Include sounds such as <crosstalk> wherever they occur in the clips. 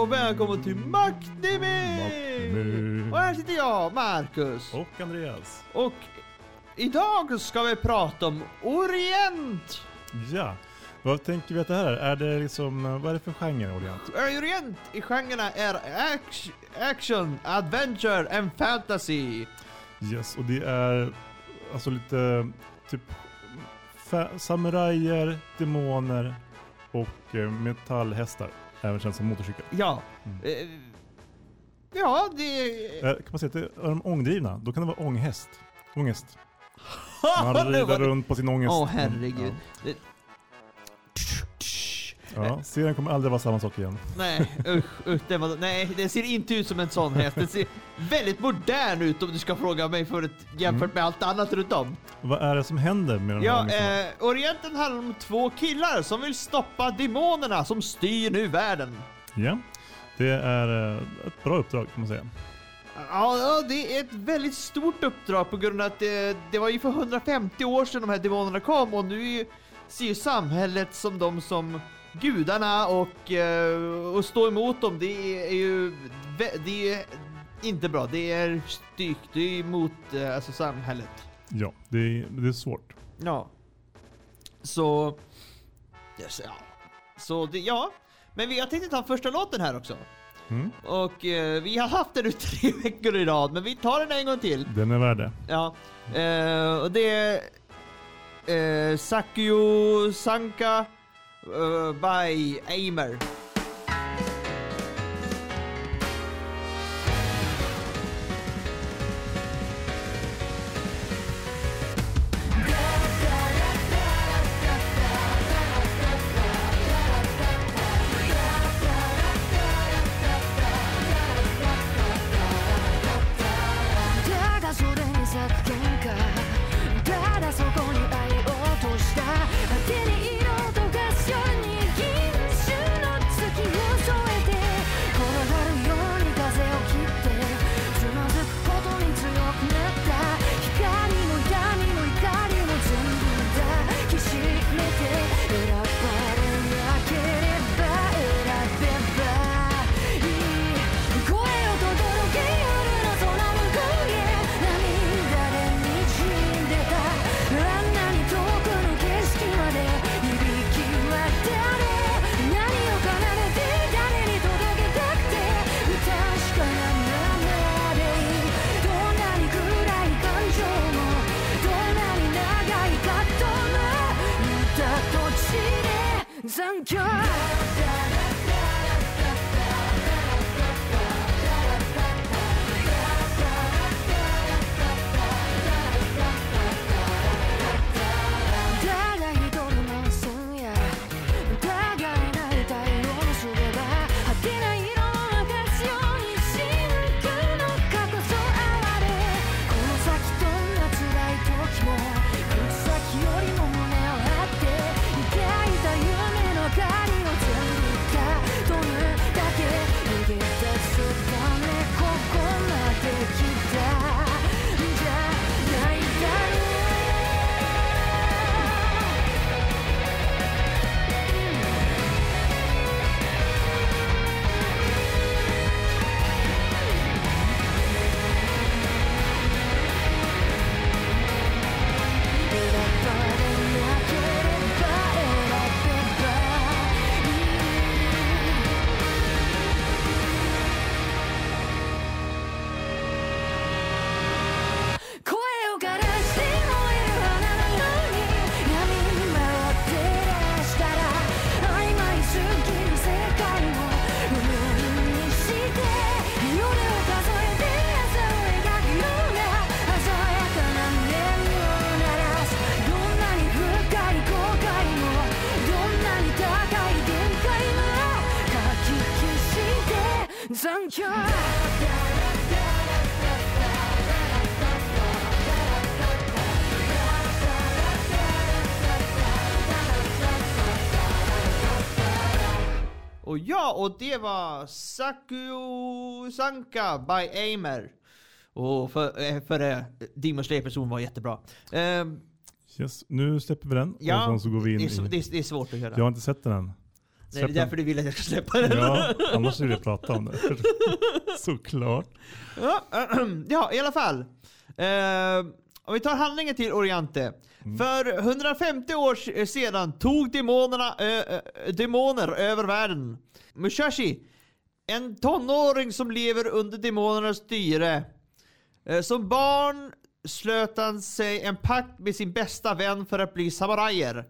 Och välkommen till! Maktnimi. Och här sitter jag, Marcus. Och Andreas. Och idag ska vi prata om Orient. Ja, vad tänker vi att det här är? Är det liksom, vad är det för genre Orient? Orient i genrerna är act- action, adventure and fantasy. Yes, och det är alltså lite typ samurajer, demoner och eh, metallhästar. Även känns som motorcykel. Ja. Mm. Eh, ja, det... Eh, kan man säga att är de ångdrivna? Då kan det vara ånghäst. Ångest. <laughs> Man rider runt på sin ångest. Åh herregud. Det- Ja. Ja, serien kommer aldrig vara samma sak igen. Nej, usch, usch det var, nej, det ser inte ut som en sån häst. Det ser väldigt modern ut om du ska fråga mig förut jämfört Mm. med allt annat runt om. Vad är det som händer med de här Ja, ångestarna? eh, Orienten handlar om två killar som vill stoppa demonerna som styr nu världen. Ja, det är eh, ett bra uppdrag kan man säga. Ja, ja, det är ett väldigt stort uppdrag på grund av att det, det var ju för 150 år sedan de här demonerna kom och nu är ju- ser ju samhället som de som gudarna och, eh, och stå emot dem, det är ju det är inte bra. Det är stygt, det är emot eh, alltså samhället. Ja, det är, det är svårt. Ja. Så... Yes, ja. Så det, ja. Men vi, jag tänkte ta första låten här också. Mm. Och eh, vi har haft den nu <laughs> tre veckor i rad, men vi tar den en gång till. Den är värd det. Ja. Eh, och det är eh, Sakyo Sanka eh, by Aimer.「Och ja, och det var Sakyo Sanka by Aimer. Och för, eh, för eh, Demon Slayer-person var jättebra. Ehm, Yes, nu släpper vi den ja, och sen så går vi in det, är, i... det, är, det svårt att göra. Jag har inte sett den än. det är därför du vill att jag ska släppa den. Ja, annars vill jag prata om det. <laughs> Såklart. Ja, <clears throat> ja, i alla fall. Eh, om vi tar handlingen till Oriente. För 150 år sedan tog demonerna, ö, demoner över världen. Mushashi, en tonåring som lever under demonernas styre. Eh, som barn slöt han sig en pakt med sin bästa vän för att bli samurajer.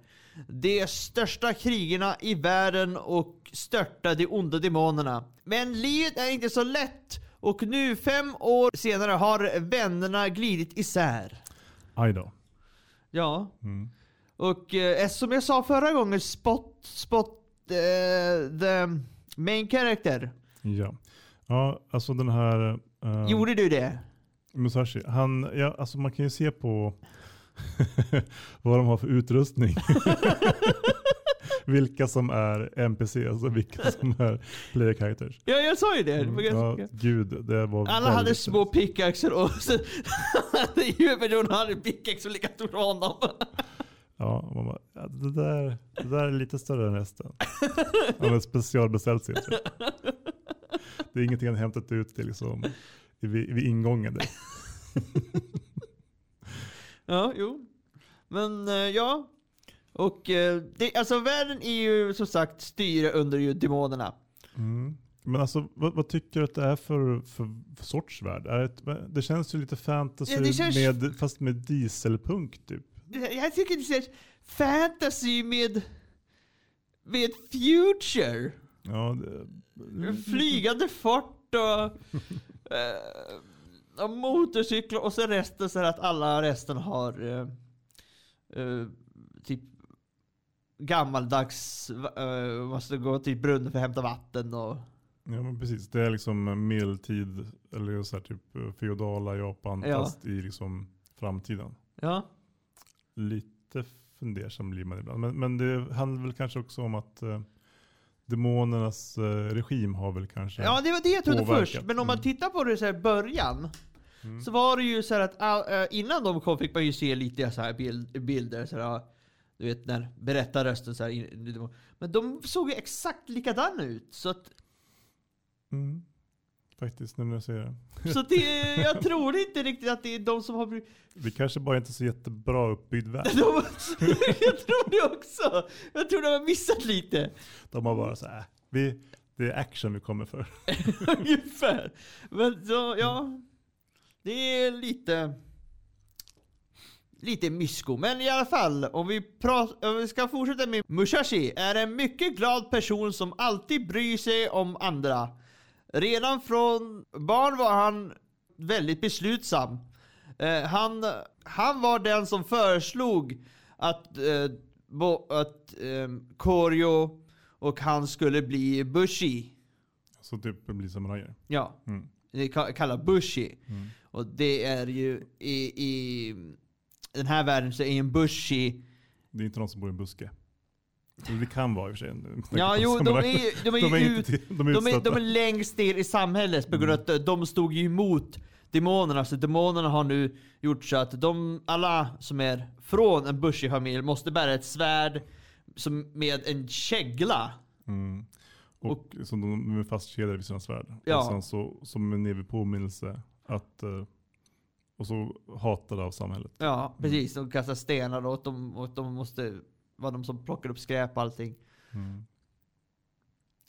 De största krigarna i världen och störta de onda demonerna. Men livet är inte så lätt och nu fem år senare har vännerna glidit isär. Aj då. Ja. Mm. Och eh, som jag sa förra gången, Spot, Spot, eh, the main character. Ja. Ja, alltså den här eh, Gjorde du det? Musashi, han, ja, alltså man kan ju se på <laughs> vad de har för utrustning. <laughs> vilka som är NPC, alltså vilka som är player characters. Ja, jag sa ju det. Mm, ja, gud, det var Alla hade små pickaxer och så <laughs> hade huvudpersonen hade en pickaxe och lika stor som honom. Ja, och man bara, ja, det, där, det där är lite större än resten. Han har specialbeställt jag. Det är ingenting han hämtat ut till liksom, vid, vid ingången. Där. <laughs> Ja, jo. Men eh, ja. Och eh, det, alltså världen är ju som sagt styre under ju demonerna. Mm. Men alltså, vad, vad tycker du att det är för, för, för sorts värld? Är det, det känns ju lite fantasy, Ja, känns- med, fast med dieselpunk typ. Jag tycker det är fantasy med med future. Ja, det, Flygande fart och, <laughs> eh, och motorcyklar och så resten så att alla resten har eh, eh, typ gammaldags, eh, måste gå till brunnen för att hämta vatten och ja men precis. Det är liksom medeltid, eller så här typ eh, feodala Japan, Ja. fast i liksom framtiden. ja. Lite fundersam blir man ibland. Men, men det handlar väl kanske också om att eh, demonernas eh, regim har väl kanske... Ja, det var det jag trodde Påverkat. först. Men om man Mm. tittar på det så här början. Mm. Så var det ju så här att eh, innan de kom fick man ju se lite så här bild, bilder. Så här, ja, du vet när berättarrösten så här. Men de såg ju exakt likadana ut. Så att, Mm. Faktiskt, när jag säger det. så det, <laughs> jag tror inte riktigt att det är de som har. Det kanske bara inte så jättebra uppbyggd värld. <laughs> De, <laughs> jag tror det också. Jag tror de har missat lite. De har bara så här, vi, det är action vi kommer för. Ungefär. Men så, ja. Det är lite... Lite mysko. Men i alla fall, om vi, om vi ska fortsätta med Mushashi är en mycket glad person som alltid bryr sig om andra. Redan från barn var han väldigt beslutsam. Eh, han, han var den som föreslog att, eh, bo, att eh, Koryo och han skulle bli Bushi. Så typ blir samurajer. Ja, Mm. det ka- kallar Bushi. Mm. Och det är ju i, i den här världen så är en Bushi Det är inte någon som bor i en buske. Det kan vara i och för sig. Ja, jo, de är, ju- de är, <laughs> de är ju inte ut, till- de är de, är, utstötta. de är längst ner i samhället på grund av att de stod ju emot demonerna. Så demonerna har nu gjort så att de, alla som är från en Bushi-familj måste bära ett svärd som med en kägla. Mm. Och, som de är fastkedjade vid sina svärd. Ja. Och sen så som en evig påminnelse att eh, och så hatade av samhället. Ja, precis. De kastar stenar och de, och de måste vara de som plockar upp skräp och allting. Mm.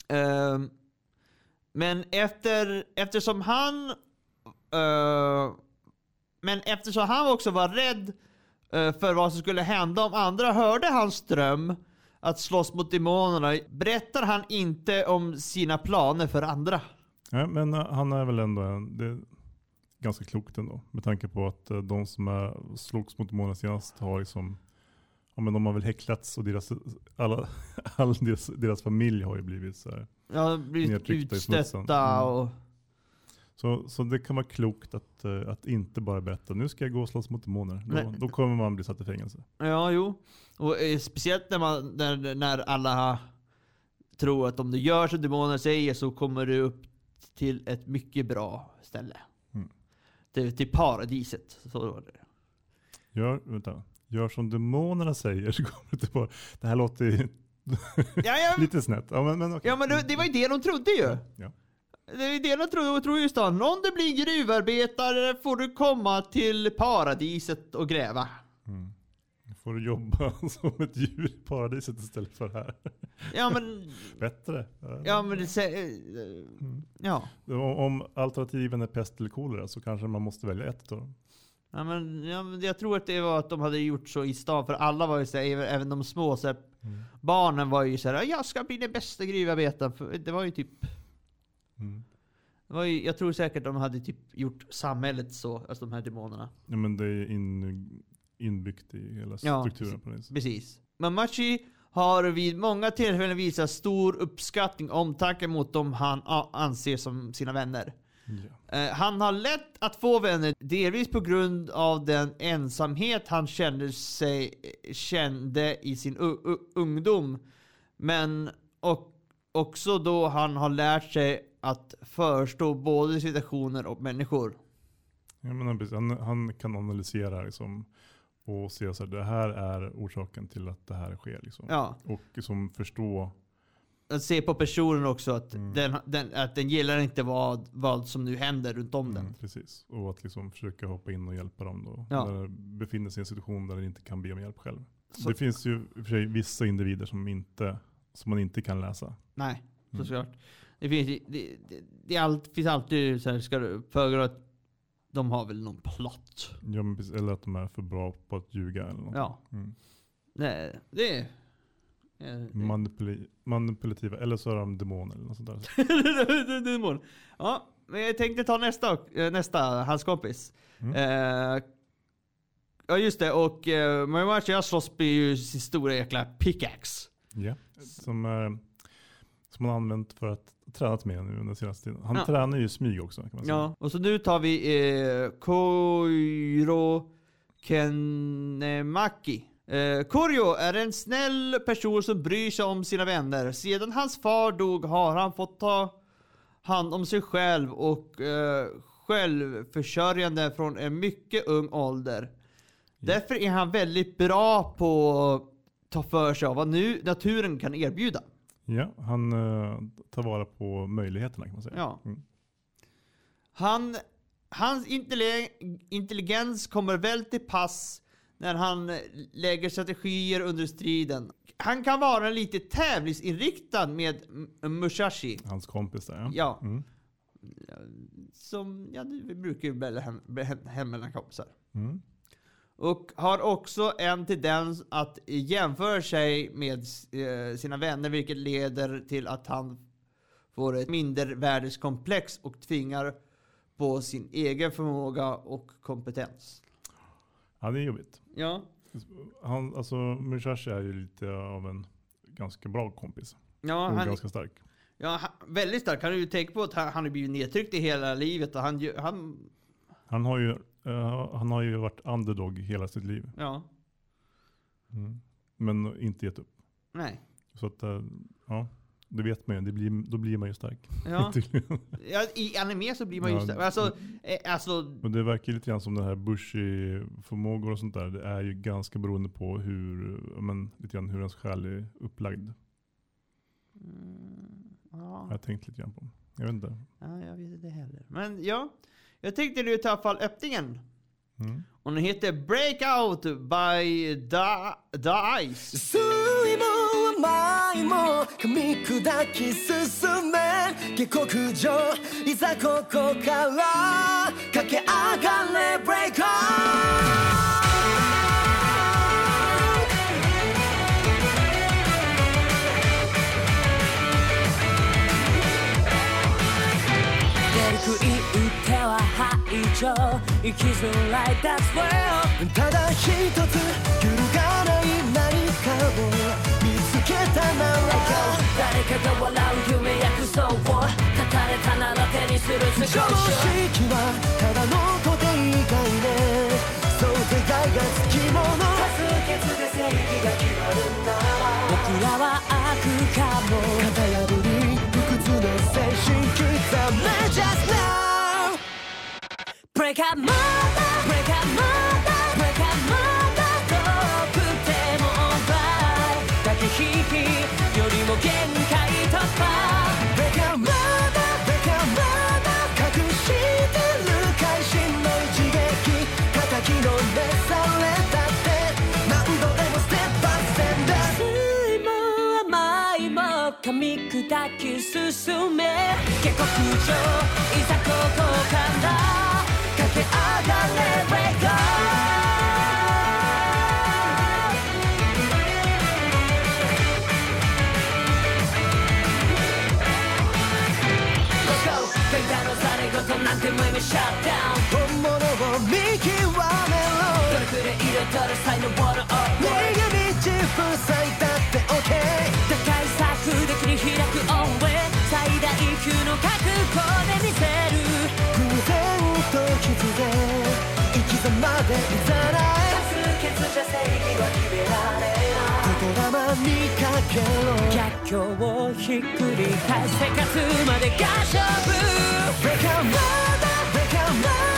Ehm, men efter, eftersom han eh, Men eftersom han också var rädd eh, för vad som skulle hända om andra hörde hans dröm att slåss mot demonerna berättar han inte om sina planer för andra. Ja, men han är väl ändå en, det ganska klokt ändå. Med tanke på att eh, de som är, slogs mot demonerna senast har liksom Ja men de har väl häcklats och deras, alla, <laughs> all deras, deras familj har ju blivit så här. Ja, blivit utstötta Mm. och... Så, så det kan vara klokt att, eh, att inte bara berätta nu ska jag gå och slåss mot demoner. Då, då kommer man bli satt i fängelse. Ja, jo. Och eh, speciellt när, man, när, när alla tror att om du gör som demonerna säger så kommer du upp till ett mycket bra ställe. Mm. Till, till paradiset. Så var det. Gör, vänta, gör som demonerna säger så kommer du tillbaka. Det här låter ju <laughs> Ja, ja, Lite snett. Ja, men, men, okej. ja men det, det var ju det de trodde ju. Ja. Det är det de och tror just då. Om du blir gruvarbetare får du komma till paradiset och gräva. Får du jobba <laughs> som ett djur i paradiset istället för här. Ja men, <laughs> Bättre. ja men det säger... Ja. Om, alternativen är pest eller kolera så kanske man måste välja ett av dem. Ja, men, ja, men jag tror att det var att de hade gjort så i stan, för alla var ju så här, även- de små så här, barnen var ju så här, jag ska bli den bästa gruvarbetaren. Det var ju typ, Mm. det var ju, jag tror säkert de hade typ gjort samhället så, alltså de här demonerna. Ja, men det är in, inbyggt i hela Ja, strukturen det sättet. Precis. Mamachi har vid många tillfällen visat stor uppskattning och omtanke mot dem han anser som sina vänner. Ja. Eh, han har lätt att få vänner, delvis på grund av den ensamhet han kände, sig, kände i sin ungdom. Men och, också då han har lärt sig att förstå både situationer och människor. Ja, men han, precis. han, han kan analysera liksom, och se att det här är orsaken till att det här sker. Liksom. Ja, Och som förstå, att se på personen också att, Mm. den, den, att den gillar inte vad, vad som nu händer runt om mm, den. precis. och att liksom försöka hoppa in och hjälpa dem då. Ja. När de befinner sig i en situation där de inte kan be om hjälp själv. Så- Det finns ju för sig vissa individer som, inte, som man inte kan läsa. Nej, Mm. såklart. Det finns, det, det, det allt, finns alltid så här, ska du för att de har väl någon plott. Ja, men precis, eller att de är för bra på att ljuga eller något. Ja, Mm. det, det är... eh, Manipuli- manipulativa, eller så är de demoner eller något sånt där. <laughs> Demon. Ja, men jag tänkte ta nästa, eh, nästa hans kompis. Mm. Eh, ja just det, och uh, Marimachi slåss med ju sin stora jäkla pickaxe. Ja. Som, är, som han har använt för att tränat med nu under senaste tiden. Han Ja. tränar ju smyg också kan man säga. Ja, och så nu tar vi eh, Koiro Kenemaki. Eh, Koryo är en snäll person som bryr sig om sina vänner. Sedan hans far dog har han fått ta hand om sig själv och eh, självförsörjande från en mycket ung ålder. Därför är han väldigt bra på att ta för sig av vad nu naturen kan erbjuda. Ja, han eh, tar vara på möjligheterna kan man säga. Ja. Mm. Han, hans intelli- intelligens kommer väl till pass när han lägger strategier under striden. Han kan vara lite tävlingsinriktad med M- Musashi. Hans kompis där ja. Ja, Mm. som ja, vi brukar ju hem, hem, hem mellan kompisar. Mm. Och har också en tendens att jämföra sig med eh, sina vänner vilket leder till att han får ett mindervärdeskomplex och tvingar på sin egen förmåga och kompetens. ja, det är jobbigt. Ja, Han, alltså, Musashi är ju lite av en ganska bra kompis. ja, Och han, ganska stark. ja han, väldigt stark. Han har ju tänkt på att han, han har blivit nedtryckt i hela livet och han, han Han har ju, eh, han har ju varit underdog hela sitt liv. ja, Mm. Men inte gett upp. nej. Så att, eh, ja, det vet man ju. Det blir, då blir man ju stark. Ja. <laughs> Ja, I anime så blir man ju Ja, stark. Alltså, eh, alltså Men det verkar lite grann som den här Bushi-förmågor och sånt där. Det är ju ganska beroende på hur, ja, men, lite grann hur ens själ är upplagd. ja. Har jag tänkt lite grann på. Jag vet inte. Ja, jag vet inte heller. Men ja, jag tänkte nu ta i alla fall öppningen. Mm. Och den heter Breakout by Da, da Ice. 酸いも甘いも噛み砕き進め下克上いざここから駆け上がれ Break on 出る 生きづらい That's well ただ一つ揺るがない何かを見つけたなら。誰かが笑う夢約束を。語れたなら手にする常識はた break またまたまた遠くてもけ引きよりも限界突破 break またまだ隠してる会心の一撃叩のされたって何度でもステップアップス水も甘いも噛み砕き進め下克上いざここからなんて無意味シャッダウン本物を見極めろどれくらい彩る才能をでいざない多数決じゃ正義は決められない。言霊にかけろ逆境をひっくり返せ勝つまで合勝負。Break out まだ Break out ま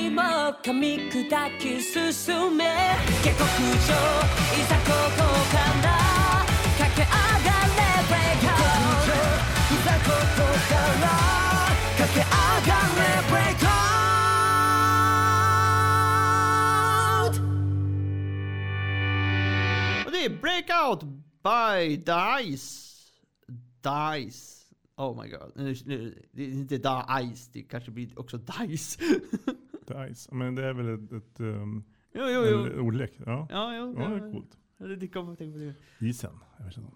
甘いも噛み砕き進め下克上いざここから駆け上がれ Break out いざここから駆け上がれ Break out Och det är Breakout by Dice. Dice. Oh my god. Nu, nu, det är inte Dice, det kanske blir också Dice. Dice. Men det är väl ett, ett um, jo, jo, en jo. ordlek? Ja. Ja, jo. Ja, det är coolt. Det kommer jag tänka på det. Isen.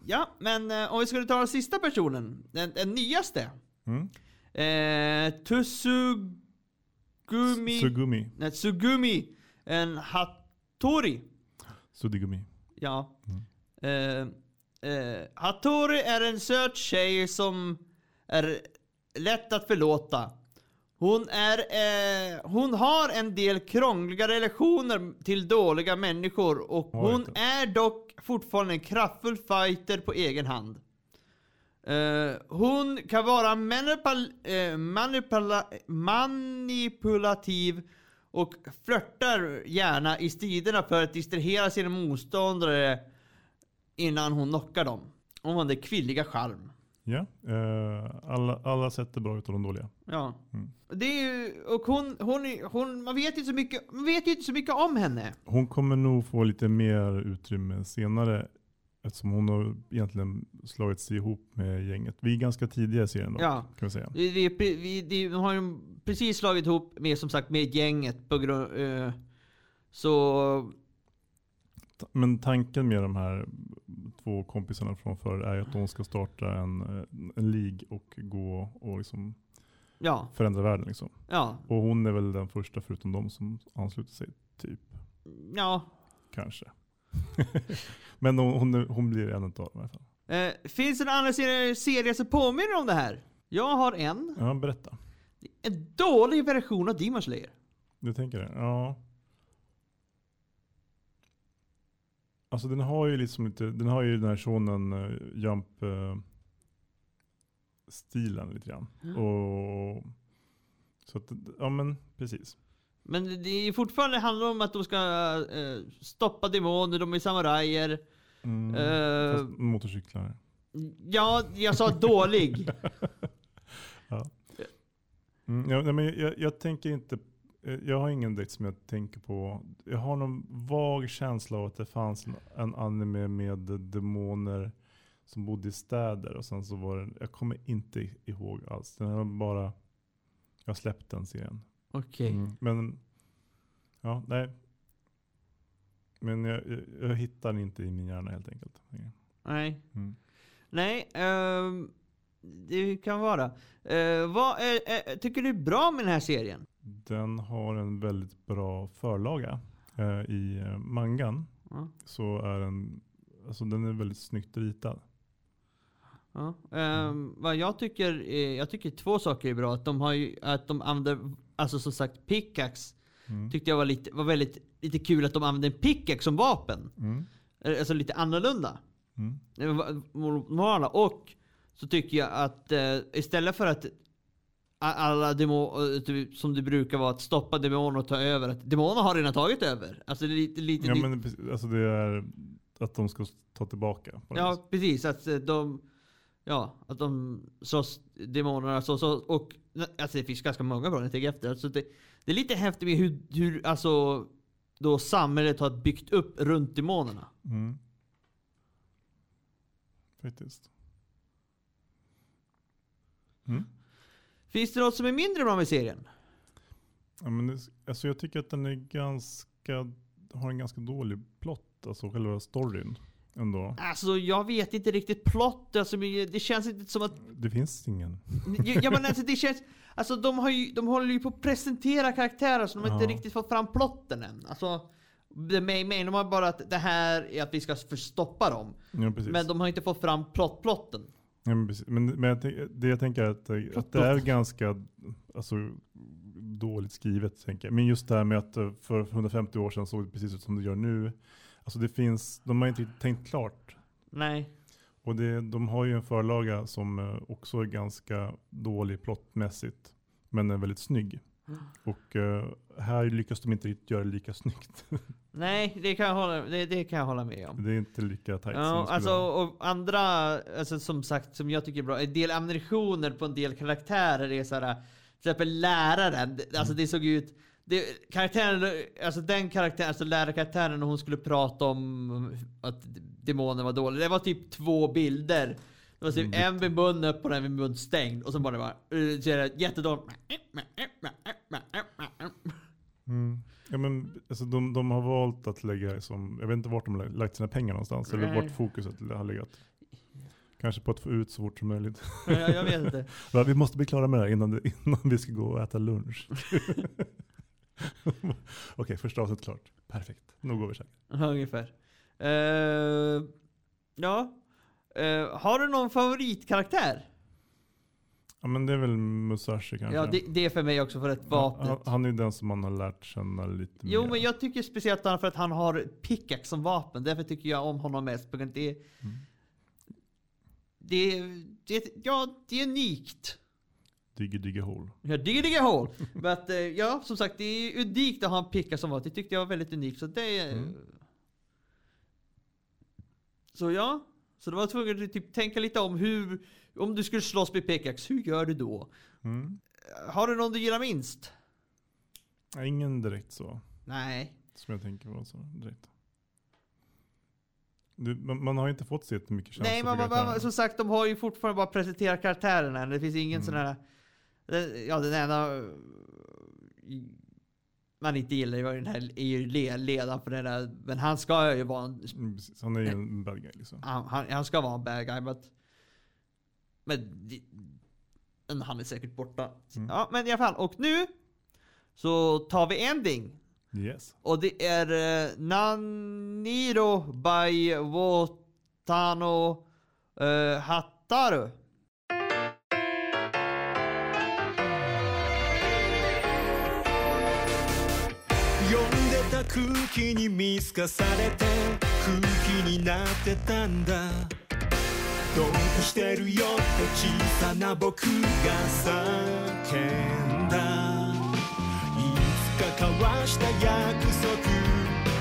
Ja, men eh, om vi skulle ta den sista personen, den, den nyaste. Mm. Eh, Tsugumi... Sugumi. nej, Tsugumi. En Hattori. Sudigumi. Ja. Eh, eh, Hattori är en söt tjej som är lätt att förlåta. Hon, är, eh, hon har en del krångliga relationer till dåliga människor och hon är dock fortfarande en kraftfull fighter på egen hand. Eh, hon kan vara manipul eh, manipula manipulativ och flörtar gärna i striderna för att distrahera sina motståndare innan hon knockar dem. Hon har den kvinnliga charm. Ja. Eh, alla, alla sätt är bra utav de dåliga. Ja. Mm. Det är ju, och hon, hon, är- hon, man vet ju inte så mycket, man vet ju inte så mycket om henne. Hon kommer nog få lite mer utrymme senare. Eftersom hon har egentligen slagit sig ihop med gänget. Vi är ganska tidiga i serien då, Ja. kan vi säga. Vi, vi, vi, vi har ju precis slagit ihop med, som sagt, med gänget på grund, eh, så, Ta- Men tanken med de här två kompisarna från förr är att de ska starta en, eh, en League och gå och liksom ja, förändra världen. Liksom. ja, Och hon är väl den första förutom de som ansluter sig, typ. ja. Kanske. <laughs> Men hon, hon, hon blir en av dem i alla fall. Eh, finns det några andra serier, serier som påminner om det här? Jag har en. Ja, berätta. En dålig version av Demon Slayer. Du tänker det? Ja. Alltså den har ju liksom inte, den har ju den här shonen uh, jump eh, stilen lite grann. Och, så att, ja men precis. Men det är fortfarande handlar om att de ska eh, stoppa demoner, de är samurajer. Mm, fast motorcyklar. Ja, jag sa dålig. <laughs> Mm, ja, men jag, jag tänker inte, Eh, Jag har ingen direkt som jag tänker på. Jag har någon vag känsla av att det fanns en, anime med demoner som bodde i städer. Och sen så var det, jag kommer inte ihåg alls. Den har bara, jag har släppt den serien. Okej. Mm. Men, ja, nej. Men jag, jag, jag hittar den inte i min hjärna helt enkelt. Nej. Mm. Nej, ehm, det kan vara. Eh, vad är, är, tycker du är bra med den här serien? Den har en väldigt bra förlaga. Eh, I eh, mangan Ja. så är den, alltså den är väldigt snyggt ritad. Ja. Ehm, vad jag tycker, jag tycker två saker är bra. Att de har ju, att de använder, alltså som sagt pickaxe. Mm. Tyckte jag var lite, var väldigt, lite kul att de använde en pickaxe som vapen. Mm. Eh, Alltså lite annorlunda. Mm. Normala. Och så tycker jag att eh, istället för att alla demoner, som det brukar vara, att stoppa demoner och ta över. Att demoner har redan tagit över. Alltså det är lite, lite, Ja men alltså det är att de ska ta tillbaka. Ja, vis. precis. Att eh, de... Ja, att de slåss demonerna så, så och alltså det finns ganska många bra när jag tänker efter. Alltså det, det är lite häftigt med hur, hur alltså då samhället har byggt upp runt demonerna. Mm. Faktiskt. Mm. Finns det något som är mindre bra med serien? Ja, men alltså jag tycker att den är ganska, har en ganska dålig plott, alltså själva storyn ändå. Alltså jag vet inte riktigt plott, alltså det känns inte som att... Det finns ingen. Ja men alltså det känns... Alltså de, har ju, de håller ju på att presentera karaktärer så de har inte Ja. riktigt fått fram plotten än. Alltså... De har bara att det här är att vi ska förstoppa dem. Ja. Men de har inte fått fram plott, plotten. Ja, men, men, men jag det jag tänker är att, eh, att det är ganska alltså, dåligt skrivet. Tänker jag. Men just det här med att eh, för 150 år sedan såg det precis ut som det gör nu. Alltså det finns, de har inte riktigt tänkt klart. Nej. Och det, de har ju en förlaga som eh, också är ganska dålig plottmässigt. Men är väldigt snygg. Mm. <gasps> Och eh, här lyckas de inte riktigt göra det lika snyggt. <laughs> Nej, det kan jag hålla, det, det kan jag hålla med om. det är inte lika tajt som Ja, det skulle alltså, vara. och andra, alltså, som sagt, som jag tycker är bra, en del ammunitioner på en del karaktärer är såhär, till exempel läraren, det- alltså det såg ut, det, karaktären, alltså den karaktären, alltså lärarkaraktären när hon skulle prata om att demonen var dålig, det var typ två bilder. Det var typ en med mun öppen och en med mun stängd och så var det bara, uh, så är det jättedåligt. Mm. Ja, men, alltså, de, de har valt att lägga, som, jag vet inte vart de har lagt sina pengar någonstans. Eller Nej. vart fokuset har legat. Kanske på att få ut så fort som möjligt. jag, jag vet inte. <laughs> Vi måste bli klara med det här innan, det, innan vi ska gå och äta lunch. <laughs> Okej, första avsnittet klart. Perfekt. Nu går vi käka. Ungefär. Eh, ja. Eh, har du någon favoritkaraktär? Ja men det är väl Musashi kanske. Ja, det, det är för mig också för ett vapnet. Han, han är den som man har lärt känna lite Jo, mer. men jag tycker speciellt för att han har pickaxe som vapen. Därför tycker jag om honom mest. På grund det, Mm. det, det, ja, det är unikt. Diggy diggy hole. Ja, digga digga hål. Men eh, ja, som sagt, det är unikt att ha en pickaxe som vapen. Det tyckte jag var väldigt unikt. Så det är... Mm. Så ja. Så det var tvungen att typ tänka lite om hur... Om du skulle slåss med pickaxe, hur gör du då? Mm. Har du någon du gillar minst? Ingen direkt så. Nej. Som jag tänker på så direkt. Du, man, man har inte fått så jättemycket känslor Nej, man, man, som sagt, de har ju fortfarande bara presenterat karaktärerna. Det finns ingen Mm. sån här... Ja, den enda... eh, Man inte gillar ju den här är ju le- ledaren för den där, men han ska ju vara en, Mm. Han är ju en bad guy liksom. han, han, han ska vara en bad guy, but, men men han är säkert borta. Mm. Ja, men i alla fall, och nu så tar vi ending. Yes. Och det är uh, Naniro by Wotano uh, Hataru. 空気に見透かされて空気になってたんだ。どうしてるよって小さな僕が叫んだ。いつか交わした約束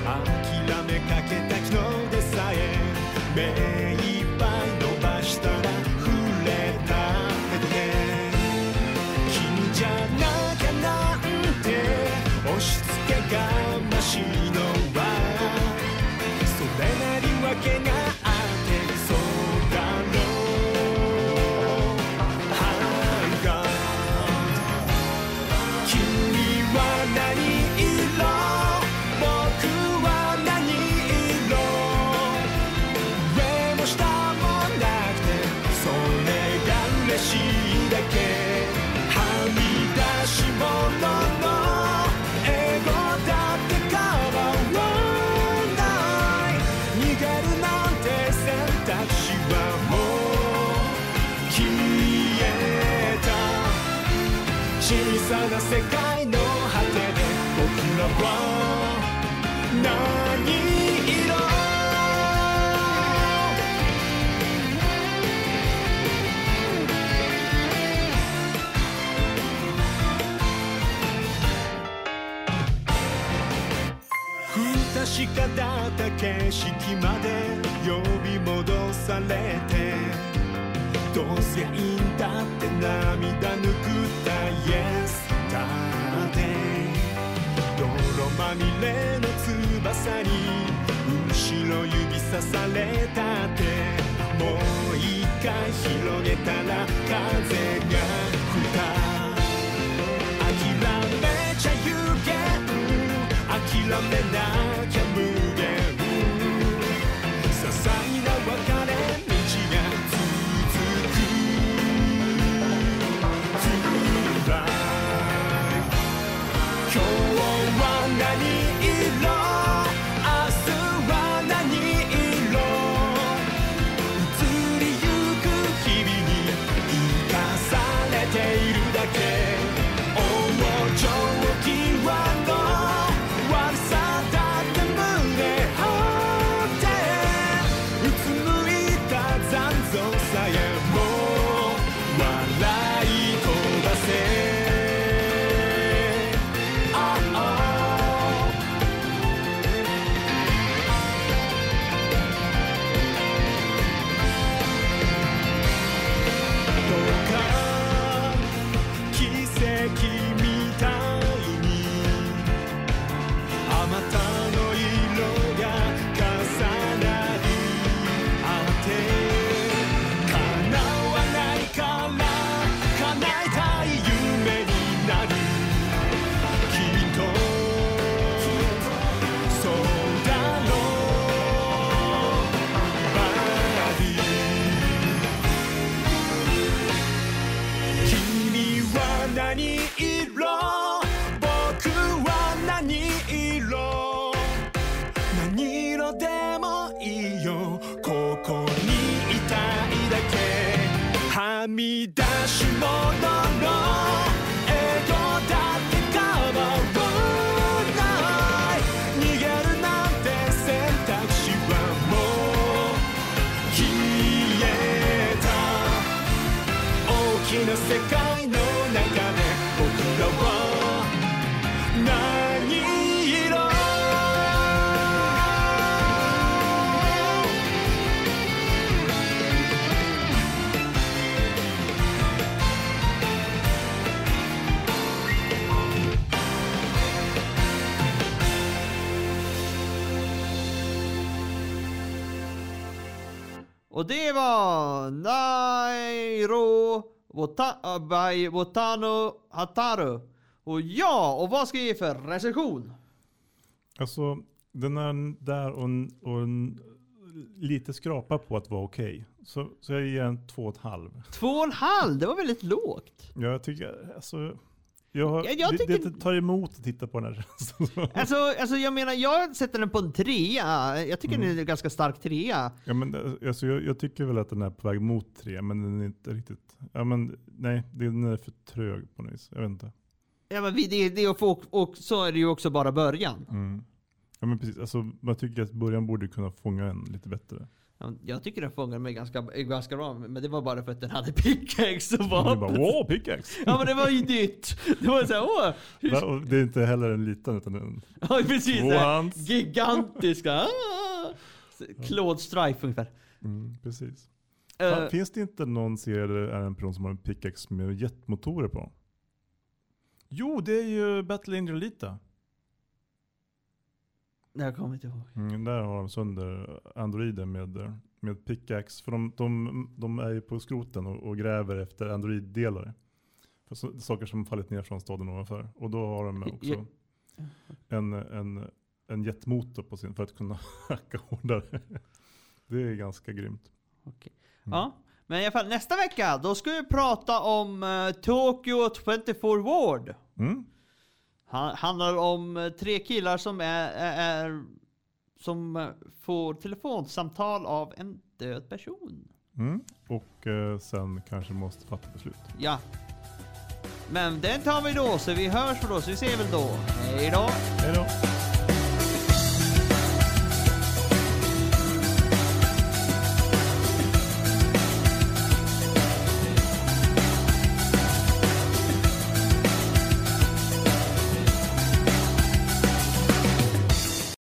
諦めかけた昨日でさえどうせいいんだって涙ぬくった Yesterday 泥まみれの翼に後ろ指さされたって。もう一回広げたら風が吹いた。諦めちゃ有限諦めなきはみ出し物のエゴだって構わない逃げるなんて選択肢はもう消えた。大きな世界 Och det var Nairo Wota, by Wotano Hataru. Och ja, och vad ska jag ge för recension? Alltså, den är där och, en- och en, lite skrapa på att vara okej. Så, så jag ger en två och ett halv. Två och en halv, det var väldigt lågt. Ja, Jag tycker, alltså, jag, har, Ja, jag det, det tar emot att titta på den här. Alltså, alltså jag menar, jag sätter den på en trea. Jag tycker Mm. den är en ganska stark trea. Ja, men, eh, alltså, jag, jag tycker väl att den är på väg mot tre, men den är inte riktigt. Ja, men, nej, den är för trög på något vis. Jag vet inte. Ja, men det, det, och, och så är det ju också bara början. Mm. Ja, men precis. Alltså, man tycker att början borde kunna fånga en lite bättre. Ja, Jag tycker den fångade mig ganska, ganska bra, men det var bara för att den hade pickaxe och ni bara vapen. wow, pickaxe! Ja men det var ju nytt. Det var såhär, åh! hur- Det är inte heller en liten utan en <laughs> Ja precis, Två så här, hands. gigantiska. Ah! <laughs> Claude Strife ungefär. mm, precis. Fan, Finns det inte någon serie där det är en person som har en pickaxe med jetmotorer på? Jo, det är ju Battle Angel Alita. Jag kommer inte ihåg. Mm, där har de sönder androider med, med pickaxe. För de, de, de är ju på skroten och, och gräver efter androiddelar. För så, saker som fallit ner från staden ovanför. Och då har de också Ja. en, en, en jetmotor på sin för att kunna <laughs> hacka hårdare. Det är ganska grymt. Okej. Mm. Ja, men i alla fall nästa vecka då ska vi prata om uh, Tokyo 24 Ward. Mm. Han, handlar om eh, tre killar som är, är, är som eh, får telefonsamtal av en död person. Mm. Och eh, sen kanske måste fatta beslut. Ja. Men den tar vi då, så vi hörs då, så vi ses väl då. Hej då! Hej då.